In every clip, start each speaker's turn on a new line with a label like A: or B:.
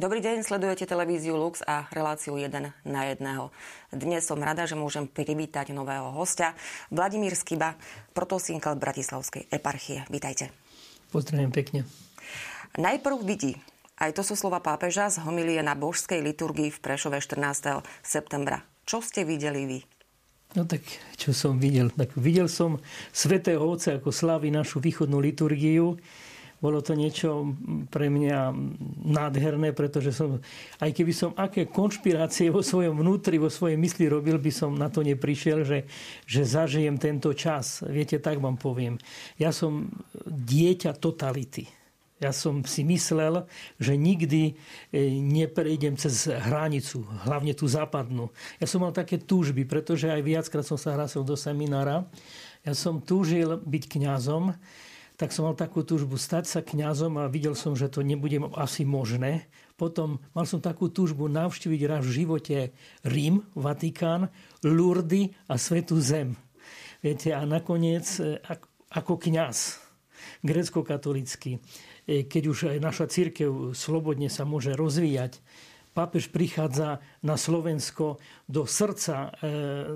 A: Dobrý deň, sledujete televíziu Lux a reláciu 1 na 1. Dnes som rada, že môžem privítať nového hostia, Vladimír Skiba, protosínkel Bratislavskej eparchie. Vítajte.
B: Pozdravujem pekne.
A: Najprv vidí. Aj to sú slova pápeža z homilie na božskej liturgii v Prešove 14. septembra. Čo ste videli vy?
B: No tak, čo som videl? Tak videl som svätého Otca, ako slávi našu východnú liturgiu bolo to niečo pre mňa nádherné, pretože som, aj keby som aké konšpirácie vo svojom vnútri, vo svojej mysli robil, by som na to neprišiel, že, že zažijem tento čas. Viete, tak vám poviem. Ja som dieťa totality. Ja som si myslel, že nikdy e, neprejdem cez hranicu, hlavne tú západnú. Ja som mal také túžby, pretože aj viackrát som sa hlásil do seminára. Ja som túžil byť kňazom, tak som mal takú túžbu stať sa kňazom a videl som, že to nebude asi možné. Potom mal som takú túžbu navštíviť raz v živote Rím, Vatikán, Lurdy a Svetú Zem. Viete, a nakoniec e, ako kňaz, grecko-katolický, e, keď už aj naša církev slobodne sa môže rozvíjať, pápež prichádza na Slovensko do srdca, e,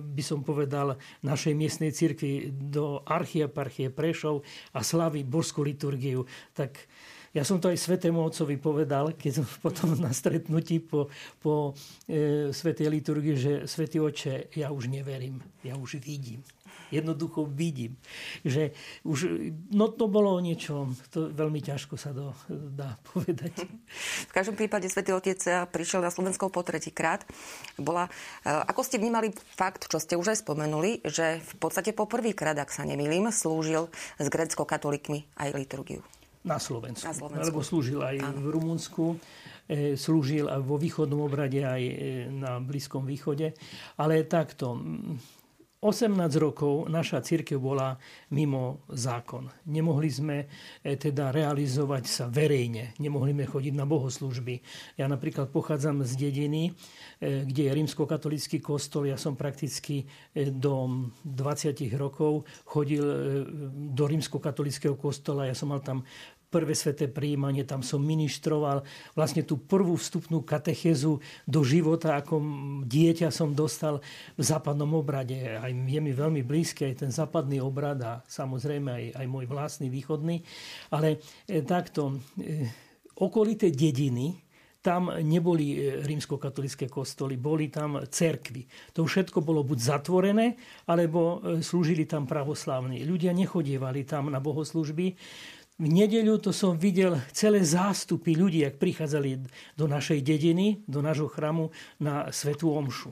B: by som povedal, našej miestnej cirkvi, do archieparchie Prešov a slaví božskú liturgiu. Tak ja som to aj Svetému Otcovi povedal, keď som potom na stretnutí po, po e, Svetej liturgii, že Svetý Oče, ja už neverím, ja už vidím jednoducho vidím. Že už, no to bolo niečo, to veľmi ťažko sa to dá povedať.
A: V každom prípade Svetý Otec prišiel na Slovensko po tretíkrát. Bola, eh, ako ste vnímali fakt, čo ste už aj spomenuli, že v podstate po prvýkrát, ak sa nemýlim, slúžil s grecko-katolíkmi aj liturgiu.
B: Na Slovensku. Na Slovensku. Alebo slúžil aj Áno. v Rumunsku, e, slúžil aj vo východnom obrade, aj e, na Blízkom východe. Ale takto, 18 rokov naša církev bola mimo zákon. Nemohli sme e, teda realizovať sa verejne. Nemohli sme chodiť na bohoslužby. Ja napríklad pochádzam z dediny, kde je rímskokatolický kostol. Ja som prakticky do 20 rokov chodil do rímskokatolického kostola. Ja som mal tam prvé sveté príjmanie, tam som ministroval vlastne tú prvú vstupnú katechezu do života, ako dieťa som dostal v západnom obrade. Aj je mi veľmi blízky aj ten západný obrad a samozrejme aj, aj môj vlastný východný. Ale e, takto, e, okolité dediny, tam neboli e, rímskokatolické kostoly, boli tam cerkvy. To všetko bolo buď zatvorené, alebo slúžili tam pravoslávni. Ľudia nechodievali tam na bohoslužby. V nedeľu to som videl celé zástupy ľudí, ak prichádzali do našej dediny, do nášho chramu na Svetú Omšu.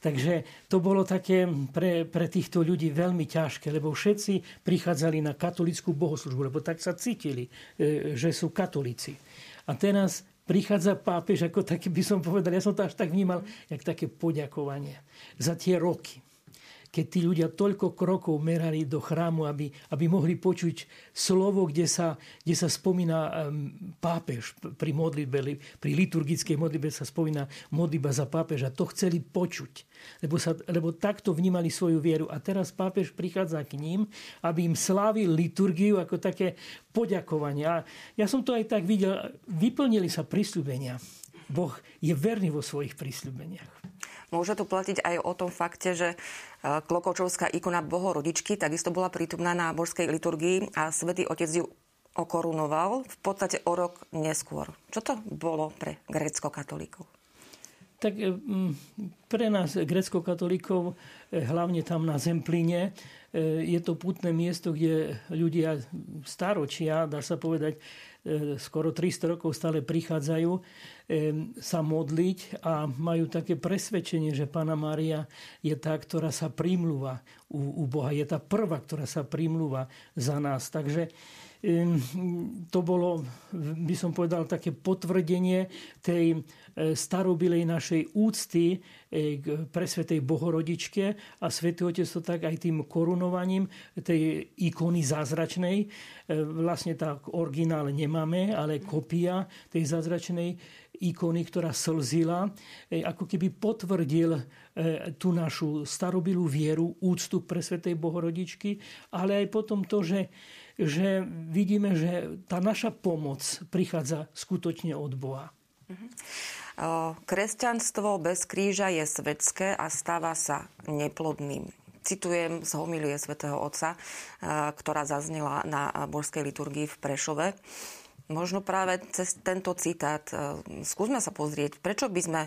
B: Takže to bolo také pre, pre týchto ľudí veľmi ťažké, lebo všetci prichádzali na katolickú bohoslužbu, lebo tak sa cítili, e, že sú katolíci. A teraz prichádza pápež, ako taký by som povedal, ja som to až tak vnímal, jak také poďakovanie za tie roky keď tí ľudia toľko krokov merali do chrámu, aby, aby mohli počuť slovo, kde sa, kde sa spomína pápež pri modlitbe, pri liturgickej modlitbe sa spomína modlitba za pápeža. To chceli počuť, lebo, sa, lebo takto vnímali svoju vieru. A teraz pápež prichádza k ním, aby im slávil liturgiu ako také poďakovanie. A ja som to aj tak videl, vyplnili sa prisľúbenia. Boh je verný vo svojich prisľúbeniach.
A: Môže to platiť aj o tom fakte, že e, Klokočovská ikona Bohorodičky takisto bola prítomná na božskej liturgii a svätý Otec ju okorunoval v podstate o rok neskôr. Čo to bolo pre grécko-katolíkov?
B: Tak e, pre nás grecko-katolíkov, e, hlavne tam na Zemplíne, je to putné miesto, kde ľudia staročia, dá sa povedať, skoro 300 rokov stále prichádzajú sa modliť a majú také presvedčenie, že Pána Mária je tá, ktorá sa primlúva u, Boha. Je tá prvá, ktorá sa primlúva za nás. Takže to bolo, by som povedal, také potvrdenie tej e, starobilej našej úcty e, k presvetej Bohorodičke a Svetý Otec to tak aj tým korunovaním tej ikony zázračnej, e, vlastne tak originál nemáme, ale kopia tej zázračnej ikony, ktorá slzila, ako keby potvrdil tú našu starobilú vieru, úctu pre Svetej Bohorodičky, ale aj potom to, že, že vidíme, že tá naša pomoc prichádza skutočne od Boha.
A: Kresťanstvo bez kríža je svetské a stáva sa neplodným. Citujem z homilie svätého Otca, ktorá zaznela na božskej liturgii v Prešove. Možno práve cez tento citát skúsme sa pozrieť, prečo by sme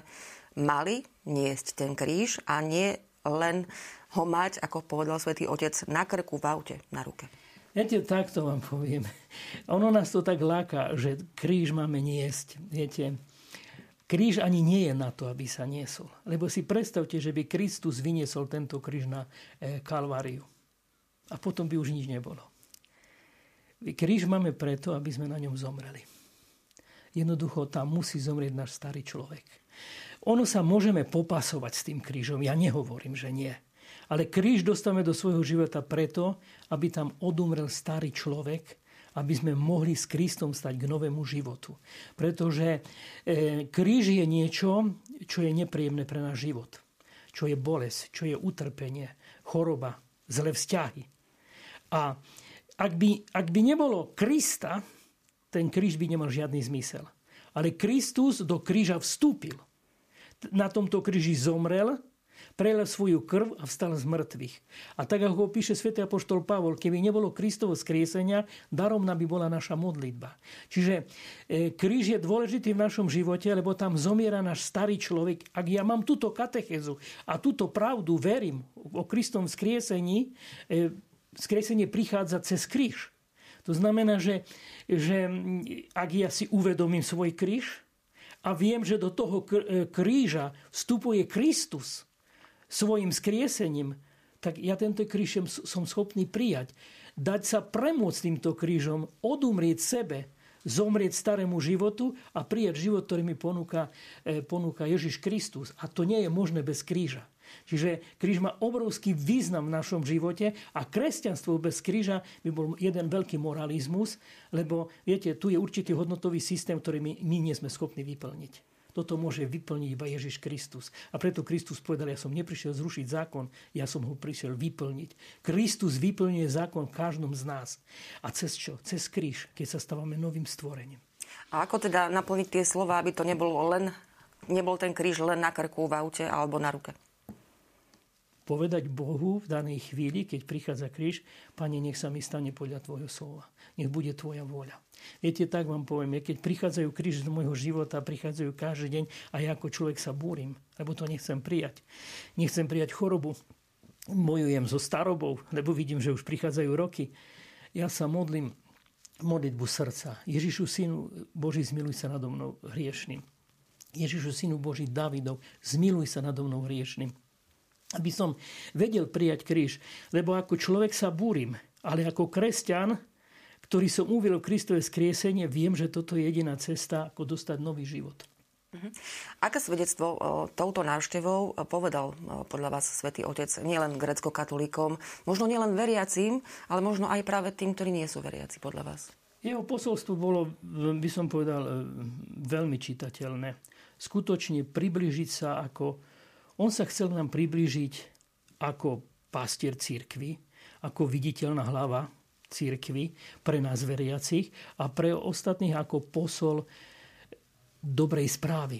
A: mali niesť ten kríž a nie len ho mať, ako povedal svätý Otec, na krku, v aute, na ruke.
B: Viete, takto vám poviem. Ono nás to tak láka, že kríž máme niesť. Viete, Kríž ani nie je na to, aby sa niesol. Lebo si predstavte, že by Kristus vyniesol tento kríž na e, Kalváriu. A potom by už nič nebolo. Kríž máme preto, aby sme na ňom zomreli. Jednoducho tam musí zomrieť náš starý človek. Ono sa môžeme popasovať s tým krížom. Ja nehovorím, že nie. Ale kríž dostávame do svojho života preto, aby tam odumrel starý človek aby sme mohli s Kristom stať k novému životu. Pretože e, kríž je niečo, čo je nepríjemné pre náš život. Čo je bolesť, čo je utrpenie, choroba, zlé vzťahy. A ak by, ak by nebolo Krista, ten kríž by nemal žiadny zmysel. Ale Kristus do kríža vstúpil. Na tomto kríži zomrel prelel svoju krv a vstal z mŕtvych. A tak ako píše svätý apoštol Pavol, keby nebolo Kristovo skriesenia, daromná by bola naša modlitba. Čiže e, kríž je dôležitý v našom živote, lebo tam zomiera náš starý človek. Ak ja mám túto katechezu a túto pravdu, verím o Kristom skriesení, e, skriesenie prichádza cez kríž. To znamená, že, že ak ja si uvedomím svoj kríž a viem, že do toho e, kríža vstupuje Kristus, svojim skriesením, tak ja tento kríž som schopný prijať. Dať sa premôcť týmto krížom, odumrieť sebe, zomrieť starému životu a prijať život, ktorý mi ponúka, e, ponúka Ježiš Kristus. A to nie je možné bez kríža. Čiže kríž má obrovský význam v našom živote a kresťanstvo bez kríža by bol jeden veľký moralizmus, lebo viete, tu je určitý hodnotový systém, ktorý my, my nie sme schopní vyplniť. Toto môže vyplniť iba Ježiš Kristus. A preto Kristus povedal, ja som neprišiel zrušiť zákon, ja som ho prišiel vyplniť. Kristus vyplňuje zákon v každom z nás. A cez čo? Cez kríž, keď sa stávame novým stvorením.
A: A ako teda naplniť tie slova, aby to nebolo len, nebol ten kríž len na krku, v aute alebo na ruke?
B: Povedať Bohu v danej chvíli, keď prichádza kríž, Pane, nech sa mi stane podľa Tvojho slova. Nech bude Tvoja vôľa. Viete, tak vám poviem, keď prichádzajú kríž do môjho života, prichádzajú každý deň a ja ako človek sa búrim, lebo to nechcem prijať. Nechcem prijať chorobu, bojujem so starobou, lebo vidím, že už prichádzajú roky. Ja sa modlím modlitbu srdca. Ježišu, Synu Boží, zmiluj sa nado mnou hriešným. Ježišu, Synu Boží, Davidov, zmiluj sa nado mnou hriešným aby som vedel prijať kríž. Lebo ako človek sa búrim, ale ako kresťan, ktorý som uveril Kristové skriesenie, viem, že toto je jediná cesta, ako dostať nový život.
A: Uh-huh. Aké svedectvo touto návštevou povedal podľa vás svätý Otec nielen grecko-katolíkom, možno nielen veriacím, ale možno aj práve tým, ktorí nie sú veriaci podľa vás?
B: Jeho posolstvo bolo, by som povedal, e, veľmi čitateľné. Skutočne približiť sa ako on sa chcel nám priblížiť ako pastier církvy, ako viditeľná hlava církvy pre nás veriacich a pre ostatných ako posol dobrej správy,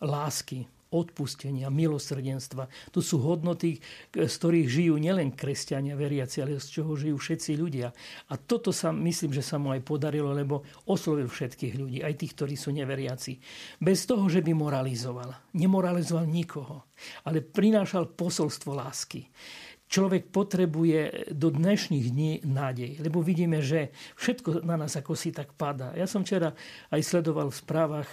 B: lásky, odpustenia, milosrdenstva. To sú hodnoty, z ktorých žijú nielen kresťania veriaci, ale z čoho žijú všetci ľudia. A toto sa, myslím, že sa mu aj podarilo, lebo oslovil všetkých ľudí, aj tých, ktorí sú neveriaci. Bez toho, že by moralizoval. Nemoralizoval nikoho, ale prinášal posolstvo lásky človek potrebuje do dnešných dní nádej. Lebo vidíme, že všetko na nás ako si tak padá. Ja som včera aj sledoval v správach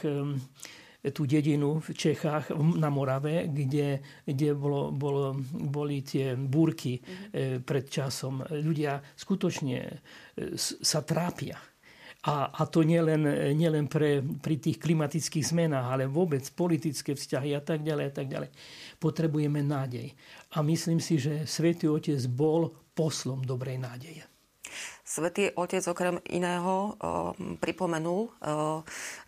B: tú dedinu v Čechách na Morave, kde, kde bolo, bolo, boli tie búrky mm-hmm. pred časom. Ľudia skutočne e, sa trápia. A, a to nielen, nielen pre, pri tých klimatických zmenách, ale vôbec politické vzťahy a tak ďalej a tak ďalej. Potrebujeme nádej. A myslím si, že Svetý Otec bol poslom dobrej nádeje.
A: Svetý Otec okrem iného pripomenul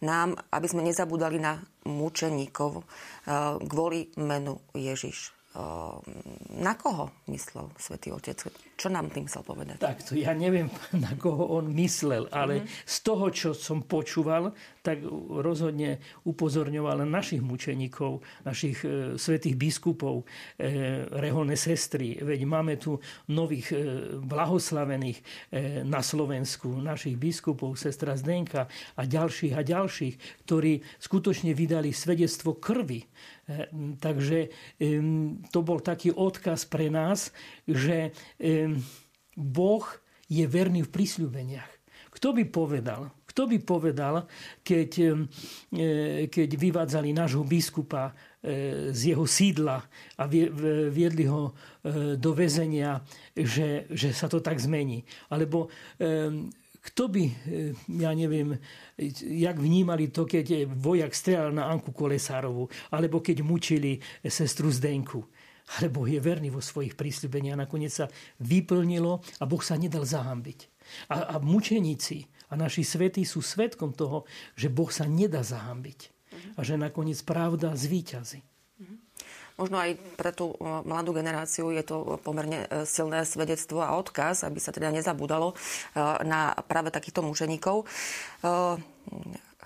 A: nám, aby sme nezabudali na mučeníkov kvôli menu Ježiš. Na koho myslel Svetý Otec? Čo nám tým chcel povedať?
B: Tak, to ja neviem, na koho on myslel, ale mm-hmm. z toho, čo som počúval, tak rozhodne upozorňoval na našich mučeníkov, našich e, svetých biskupov, e, reholné sestry. Veď máme tu nových e, blahoslavených e, na Slovensku, našich biskupov, sestra Zdenka a ďalších a ďalších, ktorí skutočne vydali svedectvo krvi. E, takže e, to bol taký odkaz pre nás, že e, Boh je verný v prísľubeniach. Kto by povedal, kto by povedal, keď, e, keď vyvádzali nášho biskupa e, z jeho sídla a viedli ho e, do väzenia, že, že sa to tak zmení. Alebo kto by, ja neviem, jak vnímali to, keď vojak strelal na Anku Kolesárovu, alebo keď mučili sestru Zdenku. Ale Boh je verný vo svojich prísľubeniach. Nakoniec sa vyplnilo a Boh sa nedal zahambiť. A, a mučeníci, a naši svätí sú svetkom toho, že Boh sa nedá zahambiť. A že nakoniec pravda zvíťazí.
A: Možno aj pre tú mladú generáciu je to pomerne e, silné svedectvo a odkaz, aby sa teda nezabudalo e, na práve takýchto mučeníkov. E,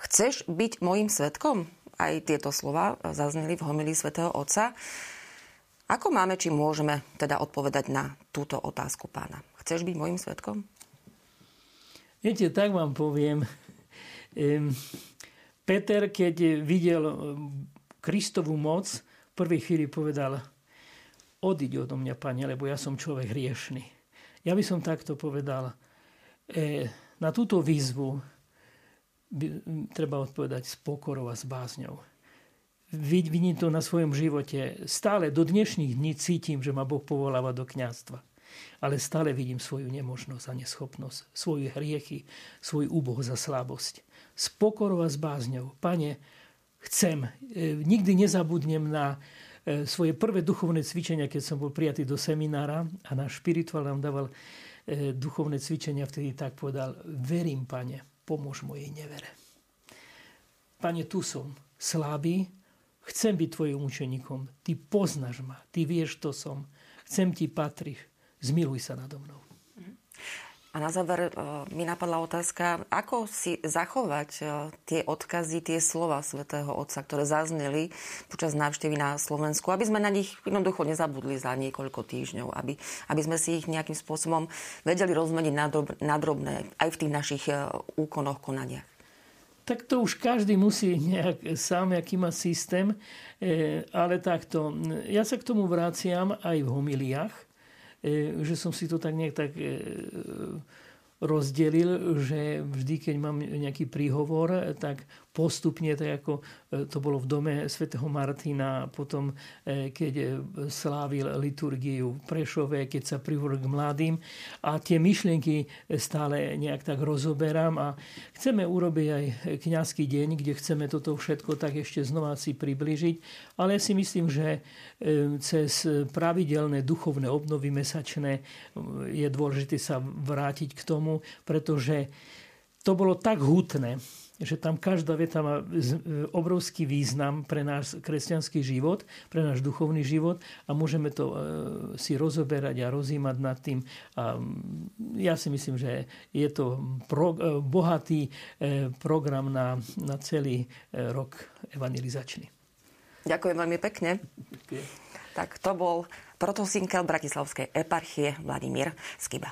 A: chceš byť môjim svetkom? Aj tieto slova zazneli v homilii svätého Otca. Ako máme, či môžeme teda odpovedať na túto otázku pána? Chceš byť môjim svetkom?
B: Viete, tak vám poviem. Peter, keď videl Kristovú moc, v prvej chvíli povedal, odiď odo mňa, pane, lebo ja som človek hriešný. Ja by som takto povedal, e, na túto výzvu treba odpovedať s pokorou a s bázňou. Vidím to na svojom živote. Stále do dnešných dní cítim, že ma Boh povoláva do kňazstva ale stále vidím svoju nemožnosť a neschopnosť, svoje hriechy, svoj úboh za slabosť. S pokorou a s bázňou. Pane, chcem, e, nikdy nezabudnem na e, svoje prvé duchovné cvičenia, keď som bol prijatý do seminára a náš špirituál nám dával e, duchovné cvičenia, vtedy tak povedal, verím, pane, pomôž mojej nevere. Pane, tu som, slabý, chcem byť tvojim učeníkom, ty poznáš ma, ty vieš, to som, chcem ti patriť, zmiluj sa nado mnou.
A: A na záver e, mi napadla otázka, ako si zachovať e, tie odkazy, tie slova svätého Otca, ktoré zazneli počas návštevy na Slovensku, aby sme na nich jednoducho nezabudli za niekoľko týždňov, aby, aby sme si ich nejakým spôsobom vedeli rozmeniť na, drob, na drobné aj v tých našich e, úkonoch, konaniach.
B: Tak to už každý musí nejak sám, aký má systém, ale takto. Ja sa k tomu vraciam aj v homiliách, E, že som si to tak nejak tak e, rozdelil, že vždy, keď mám nejaký príhovor, tak postupne, tak ako e, to bolo v dome svätého Martina, potom e, keď e, slávil liturgiu v Prešove, keď sa prihovoril k mladým. A tie myšlienky stále nejak tak rozoberám a chceme urobiť aj kňazský deň, kde chceme toto všetko tak ešte znova si približiť, ale ja si myslím, že cez pravidelné duchovné obnovy mesačné je dôležité sa vrátiť k tomu, pretože to bolo tak hutné, že tam každá veta má obrovský význam pre náš kresťanský život, pre náš duchovný život a môžeme to e, si rozoberať a rozímať nad tým. A ja si myslím, že je to pro, e, bohatý e, program na, na celý rok evangelizačný.
A: Ďakujem veľmi pekne. Tak to bol protosinkel Bratislavskej eparchie Vladimír Skiba.